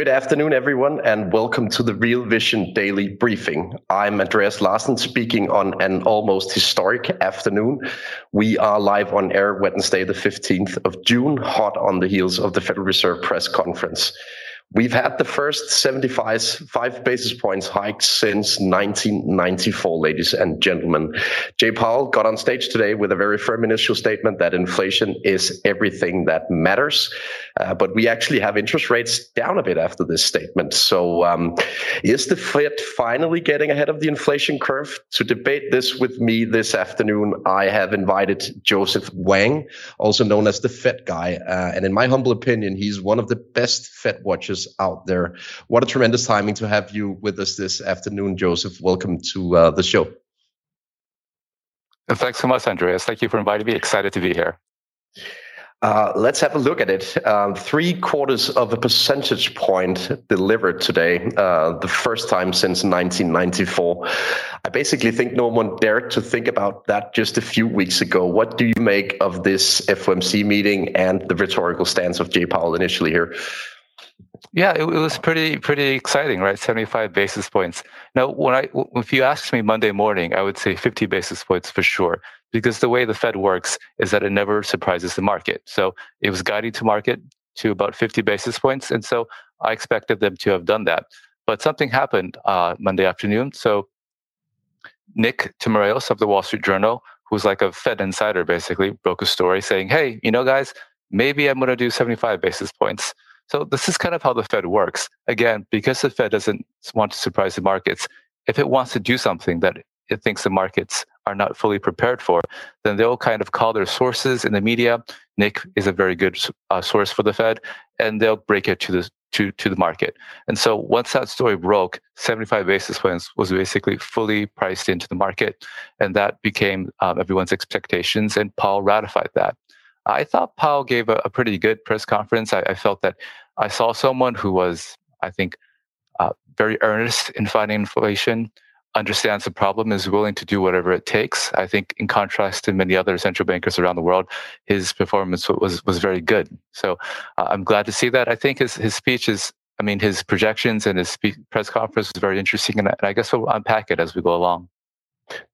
Good afternoon, everyone, and welcome to the Real Vision Daily Briefing. I'm Andreas Larsen speaking on an almost historic afternoon. We are live on air Wednesday, the 15th of June, hot on the heels of the Federal Reserve press conference. We've had the first 75 five basis points hike since 1994, ladies and gentlemen. Jay Powell got on stage today with a very firm initial statement that inflation is everything that matters. Uh, but we actually have interest rates down a bit after this statement. So um, is the Fed finally getting ahead of the inflation curve? To debate this with me this afternoon, I have invited Joseph Wang, also known as the Fed guy. Uh, and in my humble opinion, he's one of the best Fed watchers out there. What a tremendous timing to have you with us this afternoon, Joseph. Welcome to uh, the show. Thanks so much, Andreas. Thank you for inviting me. Excited to be here. Uh, let's have a look at it. Um, three quarters of a percentage point delivered today, uh, the first time since 1994. I basically think no one dared to think about that just a few weeks ago. What do you make of this FOMC meeting and the rhetorical stance of Jay Powell initially here? Yeah, it, it, was pretty pretty exciting, right? Seventy five basis points. Now, when I if you asked me Monday morning, I would say fifty basis points for sure, because the way the Fed works is that it never surprises the market. So it was guiding to market to about fifty basis points, and so I expected them to have done that. But something happened uh, Monday afternoon. So Nick Timiraos of the Wall Street Journal, who's like a Fed insider, basically broke a story saying, "Hey, you know, guys, maybe I'm going to do seventy five basis points." So this is kind of how the Fed works. Again, because the Fed doesn't want to surprise the markets, if it wants to do something that it thinks the markets are not fully prepared for, then they'll kind of call their sources in the media. Nick is a very good uh, source for the Fed, and they'll break it to the to to the market. And so once that story broke, 75 basis points was basically fully priced into the market, and that became um, everyone's expectations. And Powell ratified that. I thought Powell gave a, a pretty good press conference. I, I, felt that I saw someone who was, I think, uh, very earnest in fighting inflation, understands the problem, is willing to do whatever it takes. I think, in contrast to many other central bankers around the world, his performance was was very good. So uh, I'm glad to see that. I think his his speech is. I mean, his projections and his press conference was very interesting, and I guess we'll unpack it as we go along.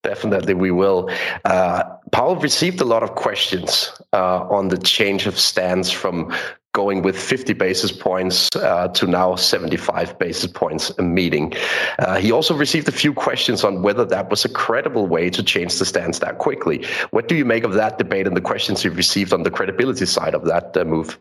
Definitely, we will. Uh, Powell received a lot of questions uh, on the change of stance from going with 50 basis points uh, to now 75 basis points a meeting. Uh, he also received a few questions on whether that was a credible way to change the stance that quickly. What do you make of that debate and the questions you've received on the credibility side of that uh, move?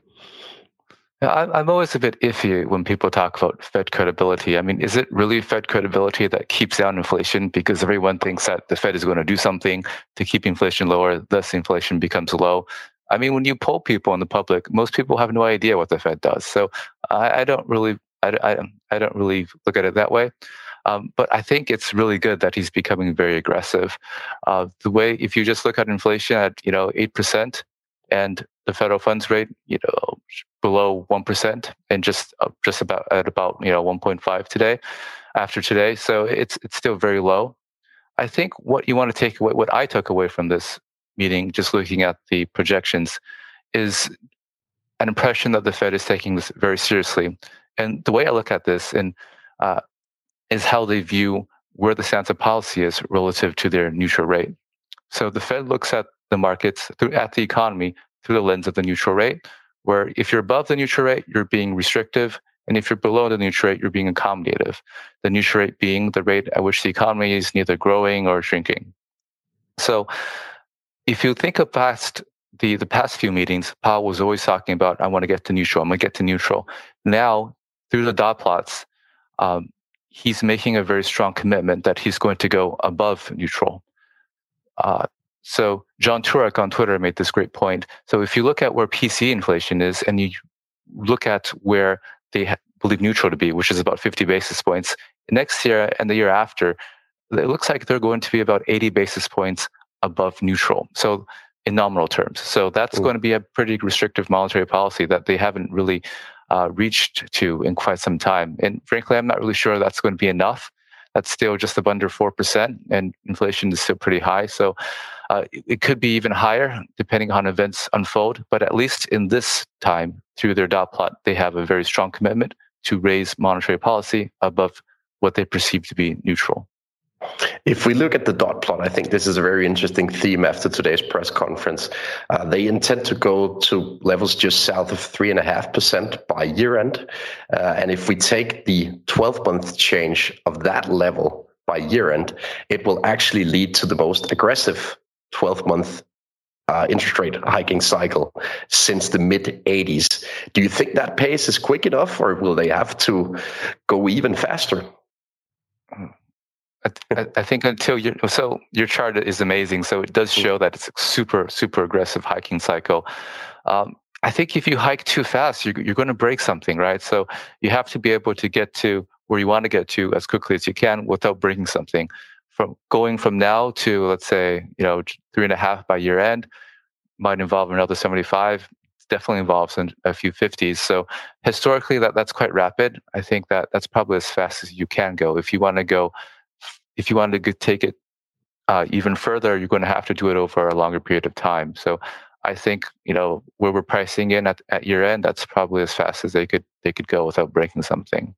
I'm always a bit iffy when people talk about Fed credibility. I mean, is it really Fed credibility that keeps down inflation because everyone thinks that the Fed is going to do something to keep inflation lower, thus inflation becomes low? I mean, when you poll people in the public, most people have no idea what the Fed does. So I, I don't really, I, I, I, don't really look at it that way. Um, but I think it's really good that he's becoming very aggressive. Uh, the way, if you just look at inflation at you know eight percent, and the federal funds rate, you know, below one percent, and just uh, just about at about you know one point five today, after today. So it's it's still very low. I think what you want to take away, what I took away from this meeting, just looking at the projections, is an impression that the Fed is taking this very seriously. And the way I look at this and uh, is how they view where the stance of policy is relative to their neutral rate. So the Fed looks at the markets through at the economy through the lens of the neutral rate, where if you're above the neutral rate, you're being restrictive. And if you're below the neutral rate, you're being accommodative. The neutral rate being the rate at which the economy is neither growing or shrinking. So if you think of past the, the past few meetings, Powell was always talking about, I want to get to neutral. I'm going to get to neutral. Now, through the dot plots, um, he's making a very strong commitment that he's going to go above neutral. Uh, so Jon Turek on Twitter made this great point. So if you look at where PC inflation is and you look at where they ha- believe neutral to be, which is about 50 basis points, next year and the year after, it looks like they're going to be about 80 basis points above neutral. So in nominal terms. So that's Ooh. going to be a pretty restrictive monetary policy that they haven't really uh, reached to in quite some time. And frankly, I'm not really sure that's going to be enough. That's still just up under 4%, and inflation is still pretty high. So uh, it could be even higher depending on events unfold. But at least in this time, through their dot plot, they have a very strong commitment to raise monetary policy above what they perceive to be neutral. If we look at the dot plot, I think this is a very interesting theme after today's press conference. Uh, they intend to go to levels just south of 3.5% by year end. Uh, and if we take the 12 month change of that level by year end, it will actually lead to the most aggressive 12 month uh, interest rate hiking cycle since the mid 80s. Do you think that pace is quick enough, or will they have to go even faster? I, I, think until you so your chart is amazing. So it does show that it's a super super aggressive hiking cycle. Um, I think if you hike too fast, you're, you're going to break something, right? So you have to be able to get to where you want to get to as quickly as you can without breaking something. From going from now to let's say you know three and a half by year end might involve another 75 definitely involves a few 50s so historically that that's quite rapid i think that that's probably as fast as you can go if you want to go if you want to take it uh, even further, you're going to have to do it over a longer period of time. So I think you know where we're pricing in at, at year end, that's probably as fast as they could they could go without breaking something.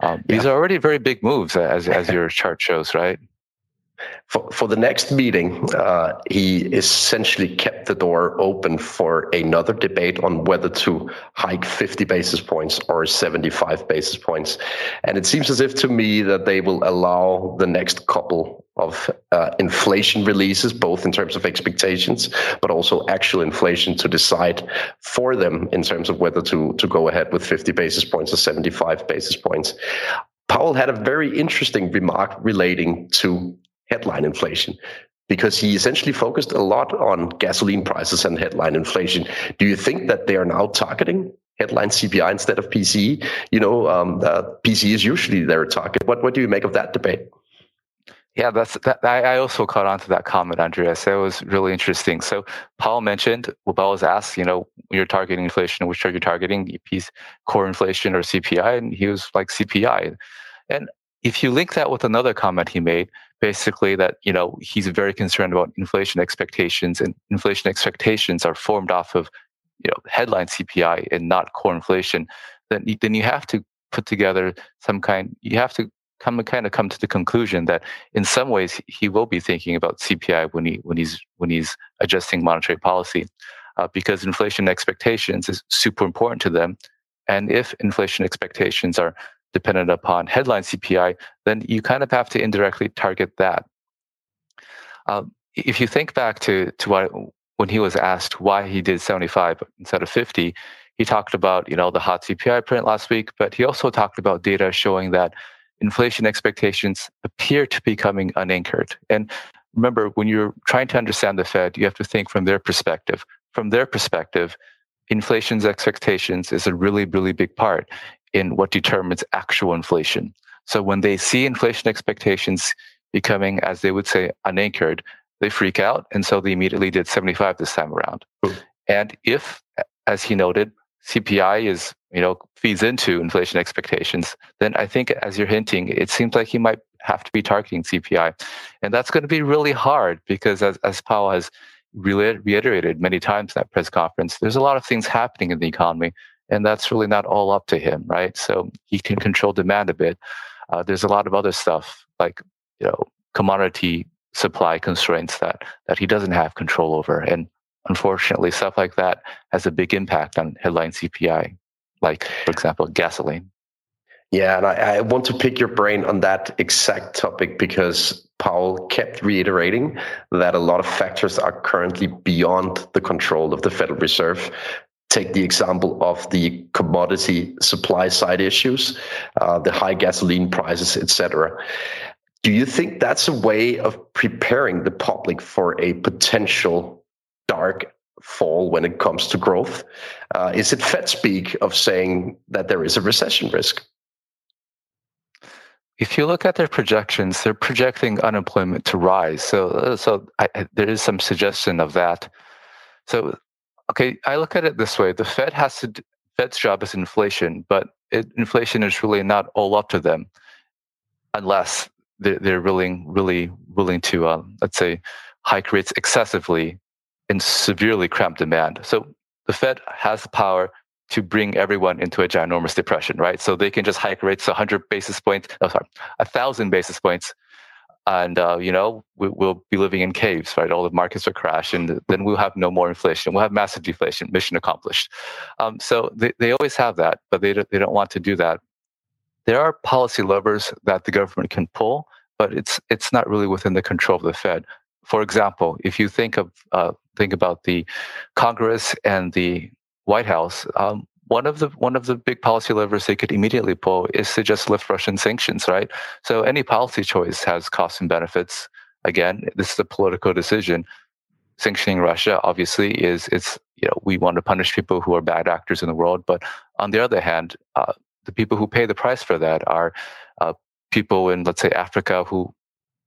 Um, yeah. These are already very big moves, as as your chart shows, right? For, for the next meeting, uh, he essentially kept the door open for another debate on whether to hike 50 basis points or 75 basis points. And it seems as if to me that they will allow the next couple of uh, inflation releases, both in terms of expectations, but also actual inflation to decide for them in terms of whether to, to go ahead with 50 basis points or 75 basis points. Powell had a very interesting remark relating to headline inflation because he essentially focused a lot on gasoline prices and headline inflation. Do you think that they are now targeting headline CPI instead of PCE? You know, um, uh, PCE is usually their target. What what do you make of that debate? Yeah, that's that. I also caught on to that comment, Andreas. It was really interesting. So Powell mentioned, well, Powell was asked, you know, you're targeting inflation, which are you targeting? EP's core inflation or CPI? And he was like CPI. And if you link that with another comment he made, basically that you know he's very concerned about inflation expectations, and inflation expectations are formed off of you know headline CPI and not core inflation, then then you have to put together some kind. You have to come kind of come to the conclusion that in some ways he will be thinking about CPI when he when he's when he's adjusting monetary policy, uh, because inflation expectations is super important to them, and if inflation expectations are dependent upon headline CPI, then you kind of have to indirectly target that. Um, if you think back to, to what, when he was asked why he did 75 instead of 50, he talked about you know the hot CPI print last week, but he also talked about data showing that inflation expectations appear to be coming unanchored. And remember, when you're trying to understand the Fed, you have to think from their perspective. From their perspective, inflation's expectations is a really, really big part in what determines actual inflation. So when they see inflation expectations becoming, as they would say, unanchored, they freak out. And so they immediately did 75 this time around. And if, as he noted, CPI is, you know, feeds into inflation expectations, then I think, as you're hinting, it seems like he might have to be targeting CPI. And that's going to be really hard because, as, as Powell has reiterated many times in that press conference, there's a lot of things happening in the economy and that's really not all up to him, right? So he can control demand a bit. Uh, there's a lot of other stuff like you know commodity supply constraints that that he doesn't have control over, and unfortunately, stuff like that has a big impact on headline CPI, like for example, gasoline. Yeah, and I, I, want to pick your brain on that exact topic because Powell kept reiterating that a lot of factors are currently beyond the control of the Federal Reserve. Take the example of the commodity supply side issues, uh, the high gasoline prices, etc. Do you think that's a way of preparing the public for a potential dark fall when it comes to growth? Uh, is it Fed speak of saying that there is a recession risk? If you look at their projections, they're projecting unemployment to rise. So, uh, so I, there is some suggestion of that. So, okay, I look at it this way: the Fed has to. Fed's job is inflation, but it, inflation is really not all up to them, unless they're, they're willing, really willing to, uh, let's say, hike rates excessively and severely cramp demand. So the Fed has the power to bring everyone into a ginormous depression, right? So they can just hike rates 100 basis points, oh, sorry, 1,000 basis points. And, uh, you know, we, will be living in caves, right? All the markets will crash and then we'll have no more inflation. We'll have massive deflation, mission accomplished. Um, so they, they always have that, but they don't, they don't want to do that. There are policy levers that the government can pull, but it's, it's not really within the control of the Fed. For example, if you think of, uh, think about the Congress and the White House, um, one of the one of the big policy levers they could immediately pull is to just lift Russian sanctions, right? So any policy choice has costs and benefits. Again, this is a political decision. Sanctioning Russia obviously is it's you know we want to punish people who are bad actors in the world, but on the other hand, uh, the people who pay the price for that are uh, people in let's say Africa who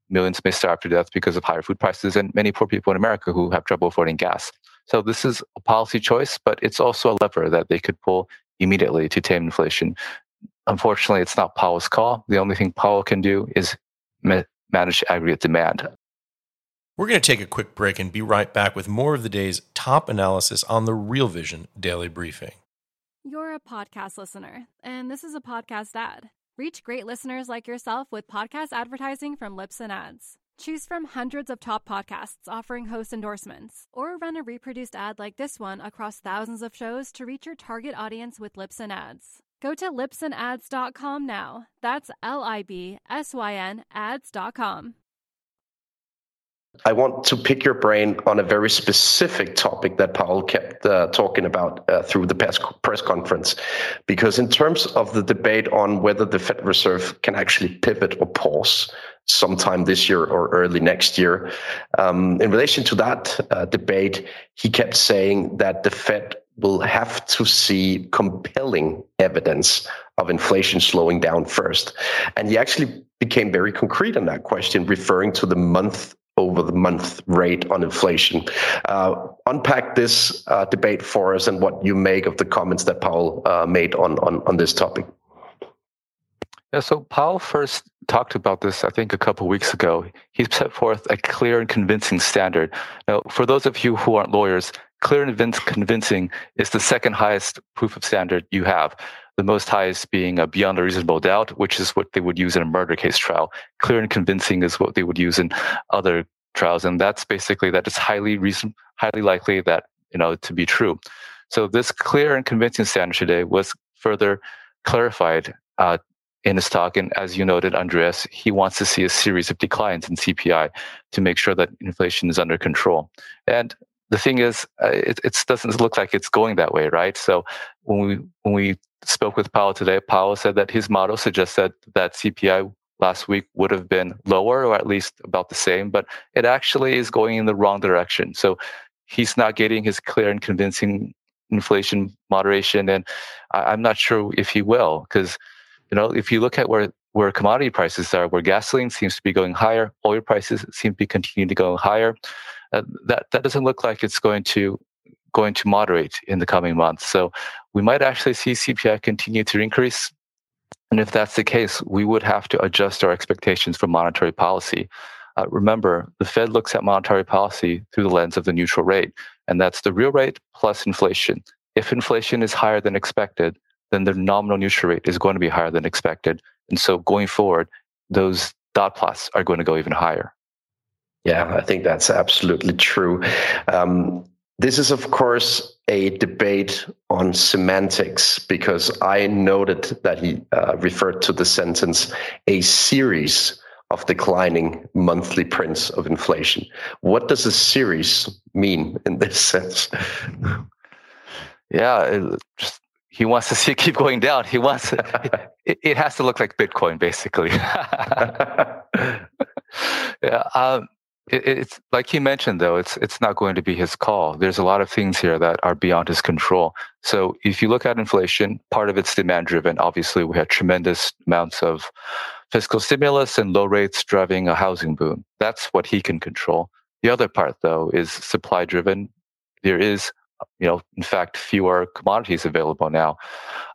millions may starve to death because of higher food prices, and many poor people in America who have trouble affording gas. So this is a policy choice, but it's also a lever that they could pull immediately to tame inflation. Unfortunately, it's not Powell's call. The only thing Powell can do is ma- manage aggregate demand. We're going to take a quick break and be right back with more of the day's top analysis on the Real Vision Daily Briefing. You're a podcast listener, and this is a podcast ad. Reach great listeners like yourself with podcast advertising from Libsyn Ads. Choose from hundreds of top podcasts offering host endorsements, or run a reproduced ad like this one across thousands of shows to reach your target audience with Libsyn Ads. Go to libsynads.com now. That's L I B S Y N ads.com. I want to pick your brain on a very specific topic that Powell kept uh, talking about uh, through the press, press conference. Because, in terms of the debate on whether the Fed Reserve can actually pivot or pause sometime this year or early next year, um, in relation to that uh, debate, he kept saying that the Fed will have to see compelling evidence of inflation slowing down first. And he actually became very concrete on that question, referring to the month over the month rate on inflation. Uh, unpack this uh, debate for us and what you make of the comments that Powell uh, made on, on, on this topic. Yeah, so Powell first talked about this, I think, a couple weeks ago. He set forth a clear and convincing standard. Now, for those of you who aren't lawyers, clear and convincing is the second highest proof of standard you have. The most highest being a beyond a reasonable doubt, which is what they would use in a murder case trial. Clear and convincing is what they would use in other trials, and that's basically that it's highly reason, highly likely that you know to be true. So this clear and convincing standard today was further clarified uh, in his talk, and as you noted, Andreas, he wants to see a series of declines in CPI to make sure that inflation is under control. And the thing is, uh, it, it doesn't look like it's going that way, right? So when we when we spoke with Powell today, Powell said that his model suggests that CPI last week would have been lower or at least about the same, but it actually is going in the wrong direction. So he's not getting his clear and convincing inflation moderation, and I, am not sure if he will because you know if you look at where where commodity prices are, where gasoline seems to be going higher, oil prices seem to be continuing to go higher uh, that that doesn't look like it's going to going to moderate in the coming months. So we might actually see CPI continue to increase. And if that's the case, we would have to adjust our expectations for monetary policy. Uh, remember, the Fed looks at monetary policy through the lens of the neutral rate, and that's the real rate plus inflation. if inflation is higher than expected, then the nominal neutral rate is going to be higher than expected. And so going forward, those dot plots are going to go even higher. Yeah, I think that's absolutely true. Um, this is, of course, a debate on semantics because I noted that he uh, referred to the sentence a series of declining monthly prints of inflation. What does a series mean in this sense? Yeah, it just he wants to see it keep going down. He wants it, it has to look like Bitcoin, basically. yeah, um, it, it's like he mentioned, though. It's it's not going to be his call. There's a lot of things here that are beyond his control. So if you look at inflation, part of it's demand driven. Obviously, we had tremendous amounts of fiscal stimulus and low rates driving a housing boom. That's what he can control. The other part, though, is supply driven. There is you know, in fact, fewer commodities available now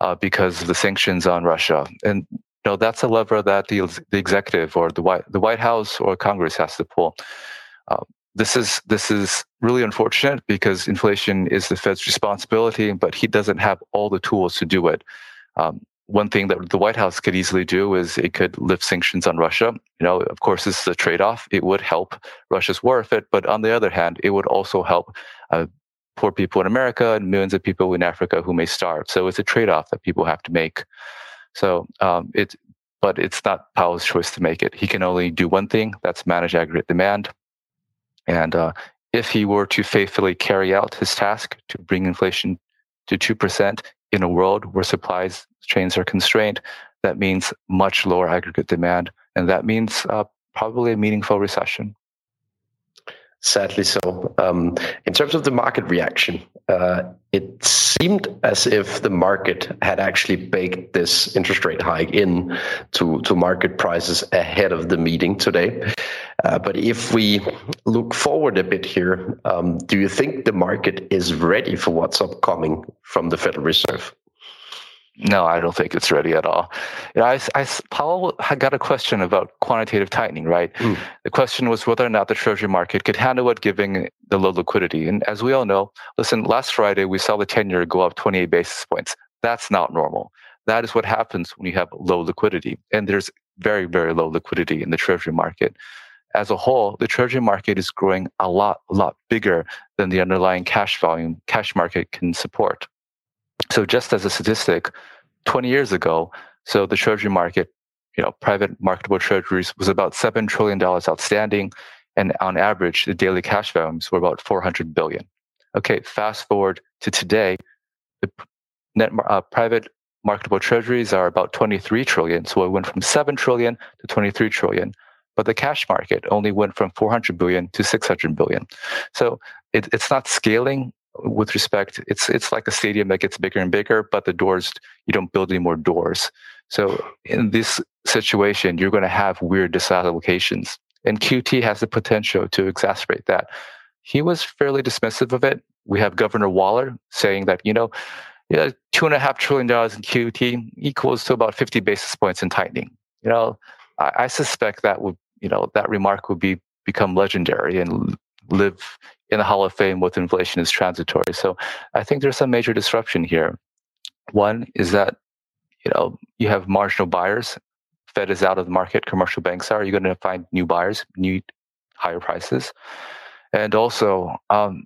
uh, because of the sanctions on Russia. And you know, that's a lever that the, the executive or the White, the White House or Congress has to pull. Uh, this is this is really unfortunate because inflation is the Fed's responsibility, but he doesn't have all the tools to do it. Um, one thing that the White House could easily do is it could lift sanctions on Russia. You know, of course, this is a trade-off. It would help Russia's war effort, but on the other hand, it would also help uh, poor people in America and millions of people in Africa who may starve. So it's a trade-off that people have to make. So um, it's but it's not Powell's choice to make it. He can only do one thing: that's manage aggregate demand. And uh, if he were to faithfully carry out his task to bring inflation to two percent in a world where supplies chains are constrained, that means much lower aggregate demand, and that means uh, probably a meaningful recession. Sadly so. Um, in terms of the market reaction, uh, it seemed as if the market had actually baked this interest rate hike in to, to market prices ahead of the meeting today. Uh, but if we look forward a bit here, um, do you think the market is ready for what's upcoming from the Federal Reserve? No, I don't think it's ready at all. I, I, Powell had got a question about quantitative tightening, right? Mm. The question was whether or not the Treasury market could handle it given the low liquidity. And as we all know, listen, last Friday we saw the 10 year go up 28 basis points. That's not normal. That is what happens when you have low liquidity. And there's very, very low liquidity in the Treasury market. As a whole, the Treasury market is growing a lot, a lot bigger than the underlying cash volume cash market can support. So just as a statistic, 20 years ago, so the treasury market, you know, private marketable treasuries was about $7 trillion outstanding. And on average, the daily cash volumes were about 400 billion. Okay, fast forward to today, the net uh, private marketable treasuries are about 23 trillion. So it went from 7 trillion to 23 trillion. But the cash market only went from 400 billion to 600 billion. So it, it's not scaling with respect it's it's like a stadium that gets bigger and bigger but the doors you don't build any more doors. So in this situation you're going to have weird disallocations and qt has the potential to exacerbate that. He was fairly dismissive of it. We have governor waller saying that you know yeah, two and a half trillion dollars in qt equals to about 50 basis points in tightening. You know I, I suspect that would you know that remark would be become legendary and live in the Hall of Fame with inflation is transitory. So I think there's some major disruption here. One is that you know you have marginal buyers. Fed is out of the market. Commercial banks are. You're going to find new buyers, new higher prices, and also, um,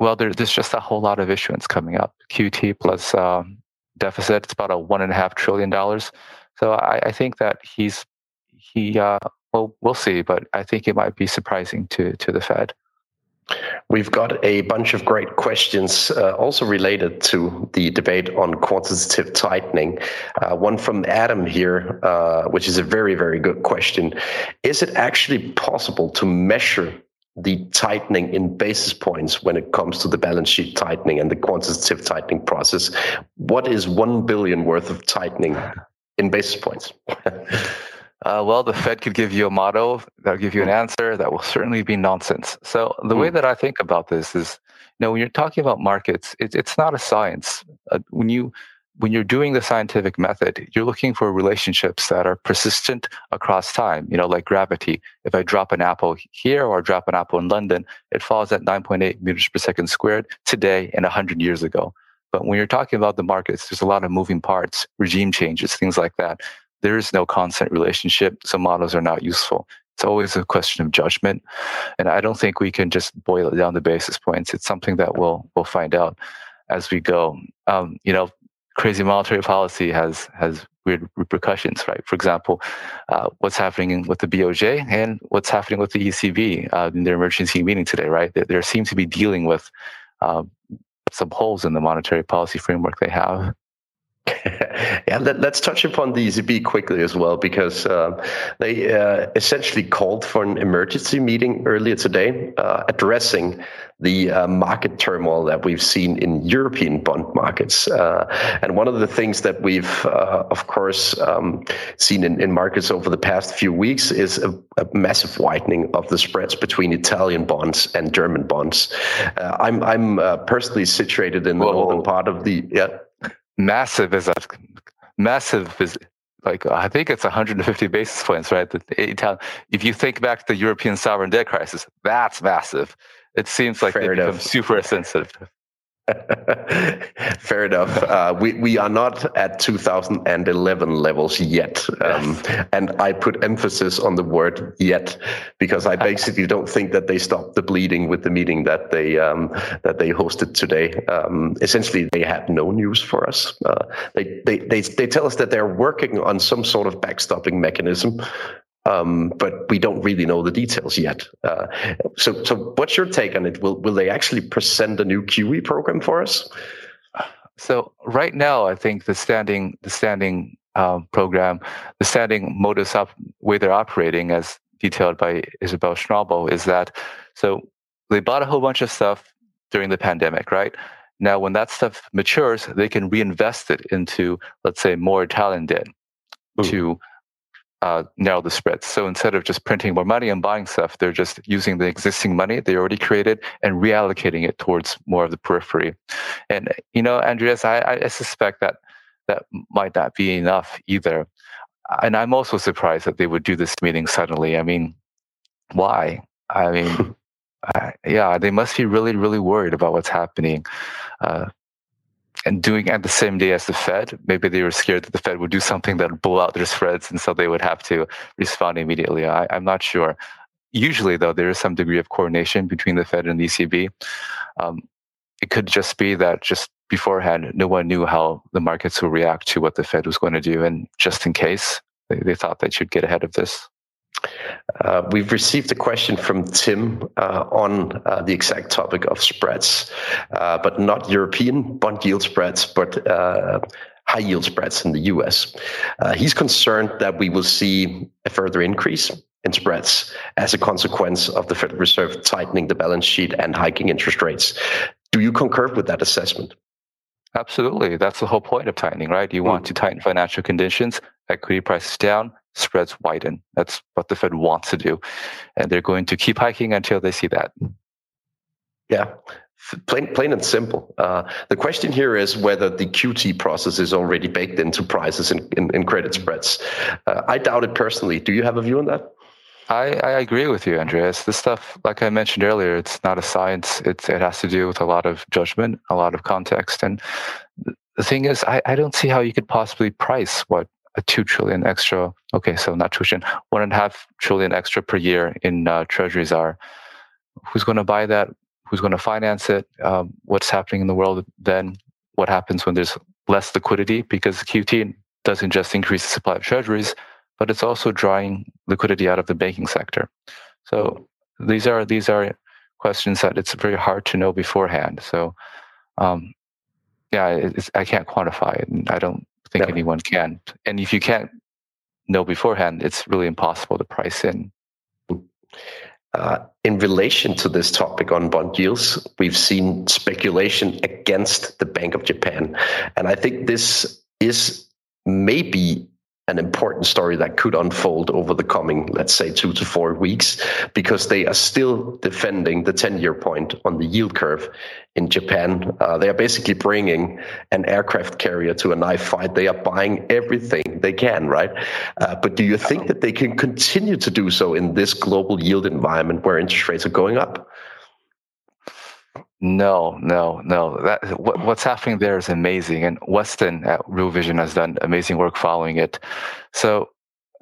well, there, there's just a whole lot of issuance coming up. QT plus um, deficit. It's about a one and a half trillion dollars. So I, I think that he's he. Uh, well, we'll see, but I think it might be surprising to to the Fed. We've got a bunch of great questions uh, also related to the debate on quantitative tightening. Uh, one from Adam here, uh, which is a very, very good question. Is it actually possible to measure the tightening in basis points when it comes to the balance sheet tightening and the quantitative tightening process? What is 1 billion worth of tightening in basis points? Uh, well, the Fed could give you a motto that'll give you an answer that will certainly be nonsense. So the mm. way hmm. that I think about this is, you know, when you're talking about markets, it, it's not a science. Uh, when you when you're doing the scientific method, you're looking for relationships that are persistent across time. You know, like gravity. If I drop an apple here or drop an apple in London, it falls at 9.8 meters per second squared today and 100 years ago. But when you're talking about the markets, there's a lot of moving parts, regime changes, things like that. There is no constant relationship, so models are not useful. It's always a question of judgment, and I don't think we can just boil it down to basis points. It's something that we'll we'll find out as we go. Um, you know, crazy monetary policy has has weird repercussions, right? For example, uh, what's happening with the BOJ and what's happening with the ECB uh, in their emergency meeting today, right? They, they seem to be dealing with uh, some holes in the monetary policy framework they have. yeah, let, us touch upon the ECB quickly as well, because uh, they uh, essentially called for an emergency meeting earlier today uh, addressing the uh, market turmoil that we've seen in European bond markets. Uh, and one of the things that we've, uh, of course, um, seen in, in, markets over the past few weeks is a, a, massive widening of the spreads between Italian bonds and German bonds. I'm, I'm personally situated in the Whoa. northern part of the yeah massive is a massive is like I think it's 150 basis points, right? If you think back to the European sovereign debt crisis, that's massive. It seems like Fair they become super sensitive. Fair enough. Uh, we we are not at 2011 levels yet, um, and I put emphasis on the word "yet" because I basically don't think that they stopped the bleeding with the meeting that they um, that they hosted today. Um, essentially, they had no news for us. Uh, they, they they they tell us that they're working on some sort of backstopping mechanism, um, but we don't really know the details yet. Uh, so, so what's your take on it? Will will they actually present a new QE program for us? So right now, I think the standing the standing um, program, the standing modus op way they're operating, as detailed by Isabel Schnabel, is that so they bought a whole bunch of stuff during the pandemic, right? Now, when that stuff matures, they can reinvest it into, let's say, more Italian debt Ooh. to uh, narrow the spreads. So instead of just printing more money and buying stuff, they're just using the existing money they already created and reallocating it towards more of the periphery. And you know, Andreas, I, I suspect that that might not be enough either. And I'm also surprised that they would do this meeting suddenly. I mean, why? I mean, uh, yeah, they must be really, really worried about what's happening. Uh, and doing at the same day as the Fed. Maybe they were scared that the Fed would do something that would blow out their spreads, and so they would have to respond immediately. I, am not sure. Usually, though, there is some degree of coordination between the Fed and the ECB. Um, it could just be that just beforehand, no one knew how the markets would react to what the Fed was going to do, and just in case, they, they thought they should get ahead of this. Uh, we've received a question from Tim uh, on uh, the exact topic of spreads, uh, but not European bond yield spreads, but uh, high yield spreads in the US. Uh, he's concerned that we will see a further increase in spreads as a consequence of the Federal Reserve tightening the balance sheet and hiking interest rates. Do you concur with that assessment? Absolutely. That's the whole point of tightening, right? You want hmm. to tighten financial conditions, equity prices down, spreads widen. That's what the Fed wants to do. And they're going to keep hiking until they see that. Yeah, plain, plain and simple. Uh, the question here is whether the QT process is already baked into prices and in, credit spreads. Uh, I doubt it personally. Do you have a view on that? I, I agree with you, Andreas. This stuff, like I mentioned earlier, it's not a science. It's, it has to do with a lot of judgment, a lot of context. And the thing is, I, I don't see how you could possibly price what a two trillion extra. Okay, so not two trillion, one and a half trillion extra per year in uh, treasuries are. Who's going to buy that? Who's going to finance it? Um, what's happening in the world then? What happens when there's less liquidity? Because QT doesn't just increase the supply of treasuries, but it's also drawing liquidity out of the banking sector. So these are these are questions that it's very hard to know beforehand. So um, yeah, I can't quantify it, and I don't think yeah. anyone can. And if you can't know beforehand, it's really impossible to price in. Uh, in relation to this topic on bond yields, we've seen speculation against the Bank of Japan. And I think this is maybe an important story that could unfold over the coming, let's say, two to four weeks, because they are still defending the 10 year point on the yield curve in Japan. Uh, they are basically bringing an aircraft carrier to a knife fight. They are buying everything they can, right? Uh, but do you think that they can continue to do so in this global yield environment where interest rates are going up? No, no, no. That what, what's happening there is amazing, and Weston at Real Vision has done amazing work following it. So,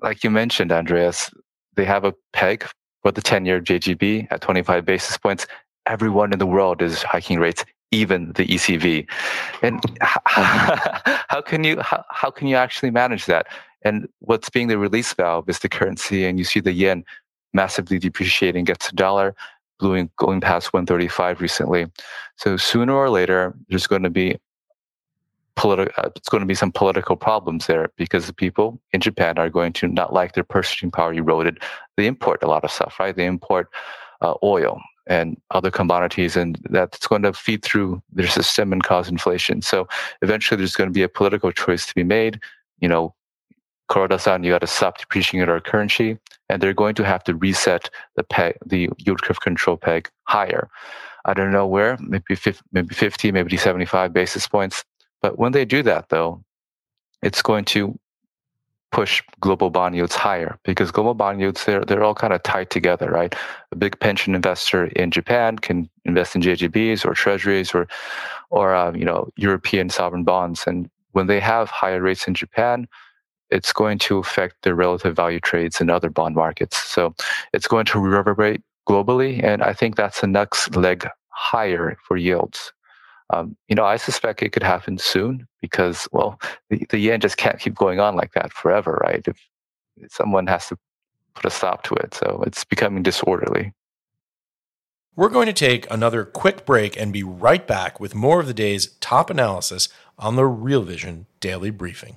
like you mentioned, Andreas, they have a peg for the ten-year JGB at 25 basis points. Everyone in the world is hiking rates, even the ECB. And how can you how, how can you actually manage that? And what's being the release valve is the currency, and you see the yen massively depreciating against the dollar going going past 135 recently. So sooner or later, there's going to be political. Uh, it's going to be some political problems there because the people in Japan are going to not like their purchasing power eroded. They import a lot of stuff, right? They import uh, oil and other commodities, and that's going to feed through their system and cause inflation. So eventually, there's going to be a political choice to be made. You know, Kuroda-san, you got to stop depreciating our currency, and they're going to have to reset the peg, the yield curve control peg higher. I don't know where, maybe 50, maybe 50, maybe 75 basis points. But when they do that, though, it's going to push global bond yields higher because global bond yields they're they're all kind of tied together, right? A big pension investor in Japan can invest in JGBs or treasuries or or um, you know European sovereign bonds, and when they have higher rates in Japan, it's going to affect the relative value trades in other bond markets. So it's going to reverberate globally. And I think that's the next leg higher for yields. Um, you know, I suspect it could happen soon because, well, the, the yen just can't keep going on like that forever, right? If someone has to put a stop to it. So it's becoming disorderly. We're going to take another quick break and be right back with more of the day's top analysis on the Real Vision Daily Briefing.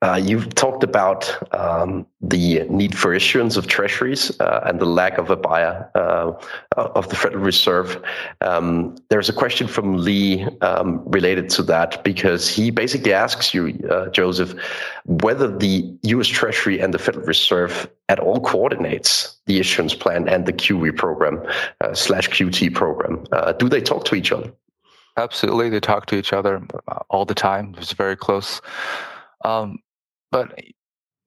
Uh, you've talked about um, the need for issuance of treasuries uh, and the lack of a buyer uh, of the Federal Reserve. Um, there's a question from Lee um, related to that because he basically asks you, uh, Joseph, whether the U.S. Treasury and the Federal Reserve at all coordinates the issuance plan and the QE program uh, slash QT program. Do they talk to each other? Absolutely, they talk to each other all the time. It's very close. Um, but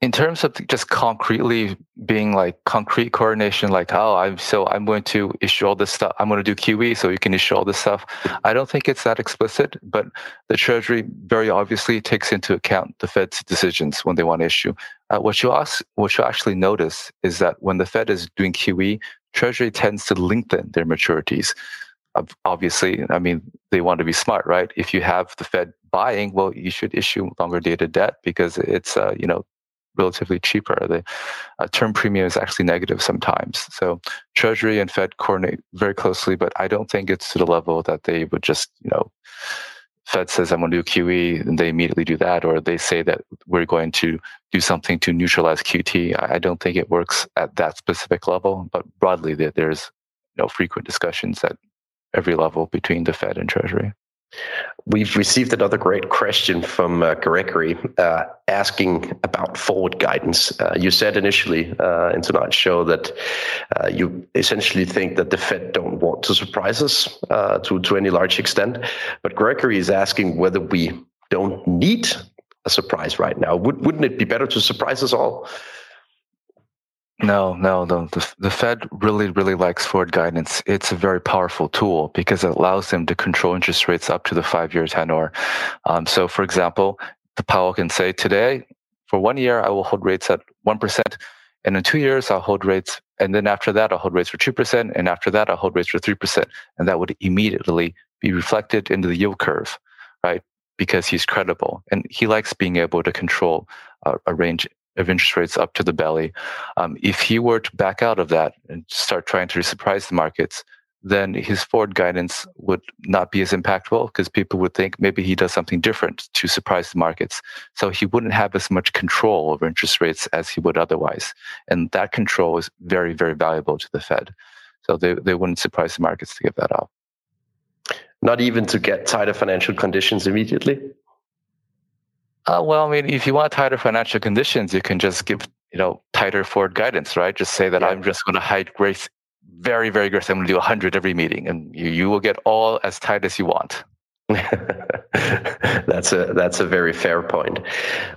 in terms of just concretely being like concrete coordination, like, oh, I'm so I'm going to issue all this stuff. I'm going to do QE so you can issue all this stuff. I don't think it's that explicit, but the Treasury very obviously takes into account the Fed's decisions when they want to issue. Uh, what you ask, what you actually notice is that when the Fed is doing QE, Treasury tends to lengthen their maturities obviously, I mean, they want to be smart, right? If you have the Fed buying, well, you should issue longer dated debt because it's, uh, you know, relatively cheaper. The uh, term premium is actually negative sometimes. So Treasury and Fed coordinate very closely, but I don't think it's to the level that they would just, you know, Fed says I'm going to do QE, and they immediately do that, or they say that we're going to do something to neutralize QT. I don't think it works at that specific level, but broadly, there's you know frequent discussions at every level between the Fed and Treasury. We've received another great question from uh, Gregory uh, asking about forward guidance. Uh, you said initially uh, in tonight's show that uh, you essentially think that the Fed don't want to surprise us uh, to, to any large extent. But Gregory is asking whether we don't need a surprise right now. Would, wouldn't it be better to surprise us all? No, no, the, the, the Fed really, really likes forward guidance. It's a very powerful tool because it allows them to control interest rates up to the five-year tenor. Um, so, for example, the Powell can say today, for one year, I will hold rates at one percent, and in two years, I'll hold rates, and then after that, I'll hold rates for two percent, and after that, I'll hold rates for three percent, and that would immediately be reflected into the yield curve, right? Because he's credible, and he likes being able to control a range of interest rates up to the belly. Um, if he were to back out of that and start trying to surprise the markets, then his forward guidance would not be as impactful because people would think maybe he does something different to surprise the markets. So he wouldn't have as much control over interest rates as he would otherwise. And that control is very, very valuable to the Fed. So they, they wouldn't surprise the markets to give that up. Not even to get tighter financial conditions immediately? Uh, well, I mean, if you want tighter financial conditions, you can just give you know tighter forward guidance, right? Just say that yeah. I'm just going to hide grace very, very aggressive. I'm going to do 100 every meeting, and you, you will get all as tight as you want. that's a that's a very fair point.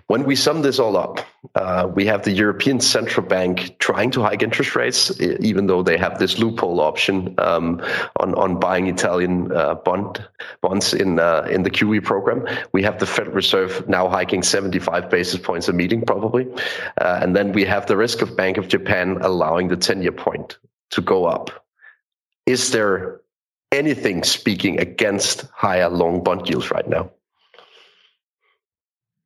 When we sum this all up, uh, we have the European Central Bank trying to hike interest rates, even though they have this loophole option um, on on buying Italian uh, bond bonds in uh, in the QE program. We have the Federal Reserve now hiking 75 basis points a meeting, probably, uh, and then we have the risk of Bank of Japan allowing the 10 year point to go up. Is there anything speaking against higher long bond yields right now?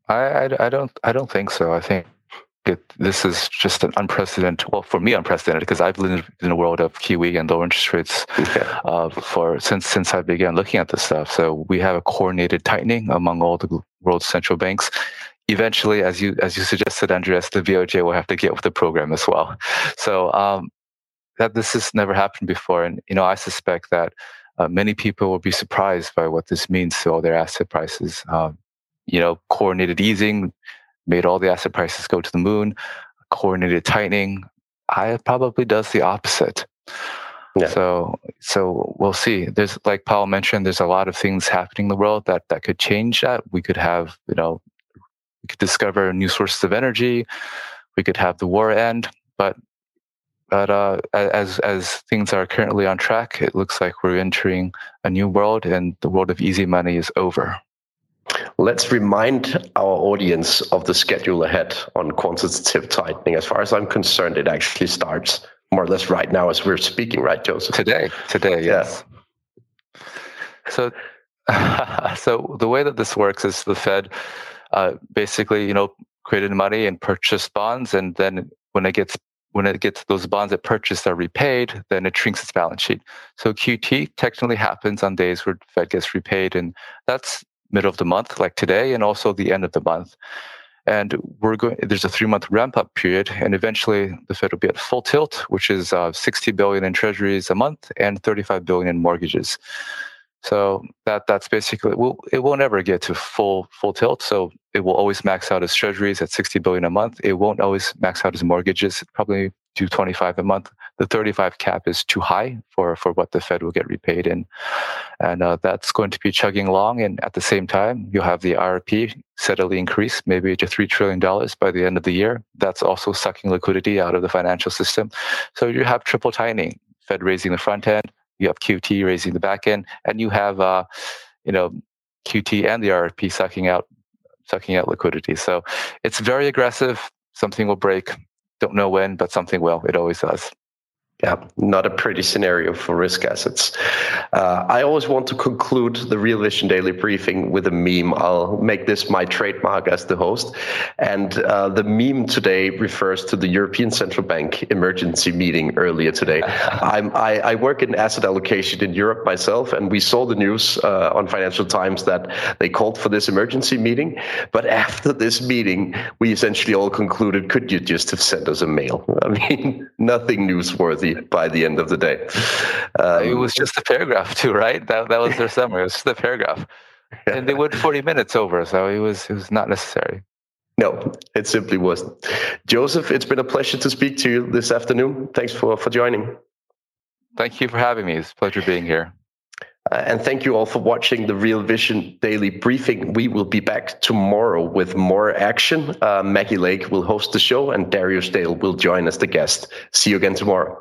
I, I, I don't I don't think so. I think it, this is just an unprecedented. Well, for me, unprecedented because I've lived in a world of QE and low interest rates yeah. uh, for since since I began looking at this stuff. So we have a coordinated tightening among all the world's central banks. Eventually, as you as you suggested, Andreas, the BOJ will have to get with the program as well. So um, that this has never happened before, and you know I suspect that uh, many people will be surprised by what this means to all their asset prices. Um, you know, coordinated easing made all the asset prices go to the moon. Coordinated tightening, I probably does the opposite. Yeah. So, so we'll see. There's like Paul mentioned, there's a lot of things happening in the world that that could change that. We could have, you know, we could discover new sources of energy. We could have the war end, but but uh, as as things are currently on track, it looks like we're entering a new world, and the world of easy money is over. Let's remind our audience of the schedule ahead on quantitative tightening. As far as I'm concerned, it actually starts more or less right now as we're speaking, right, Joseph? Today, today, yes. Yeah. So, so the way that this works is the Fed uh, basically, you know, created money and purchased bonds, and then when it gets when it gets those bonds it purchased are repaid, then it shrinks its balance sheet. So QT technically happens on days where Fed gets repaid, and that's middle of the month, like today, and also the end of the month. And we're going. There's a three month ramp up period, and eventually the Fed will be at full tilt, which is uh, 60 billion in treasuries a month and 35 billion in mortgages. So that that's basically will it will never get to full full tilt. So it will always max out as treasuries at 60 billion a month. It won't always max out as mortgages, probably do 25 a month. The 35 cap is too high for for what the Fed will get repaid in, and uh, that's going to be chugging along. And at the same time, you'll have the RRP steadily increase, maybe to three trillion dollars by the end of the year. That's also sucking liquidity out of the financial system. So you have triple tightening: Fed raising the front end you have QT raising the back end, and you have uh, you know QT and the RRP sucking out sucking out liquidity. So it's very aggressive. Something will break. Don't know when, but something will. It always does. Yeah, not a pretty scenario for risk assets. Uh, I always want to conclude the Real Vision Daily Briefing with a meme. I'll make this my trademark as the host. And uh, the meme today refers to the European Central Bank emergency meeting earlier today. I'm, I, I, work in asset allocation in Europe myself, and we saw the news uh, on Financial Times that they called for this emergency meeting. But after this meeting, we essentially all concluded could you just have sent us a mail? I mean, nothing newsworthy by the end of the day. Um, it was just a paragraph too, right? That that was their summary. It was just a paragraph, and they went forty minutes over, so it was it was not necessary. No, it simply wasn't. Joseph, it's been a pleasure to speak to you this afternoon. Thanks for for joining. Thank you for having me. It's a pleasure being here. Uh, and thank you all for watching the Real Vision Daily Briefing. We will be back tomorrow with more action. Uh, Maggie Lake will host the show, and Darius Dale will join as the guest. See you again tomorrow.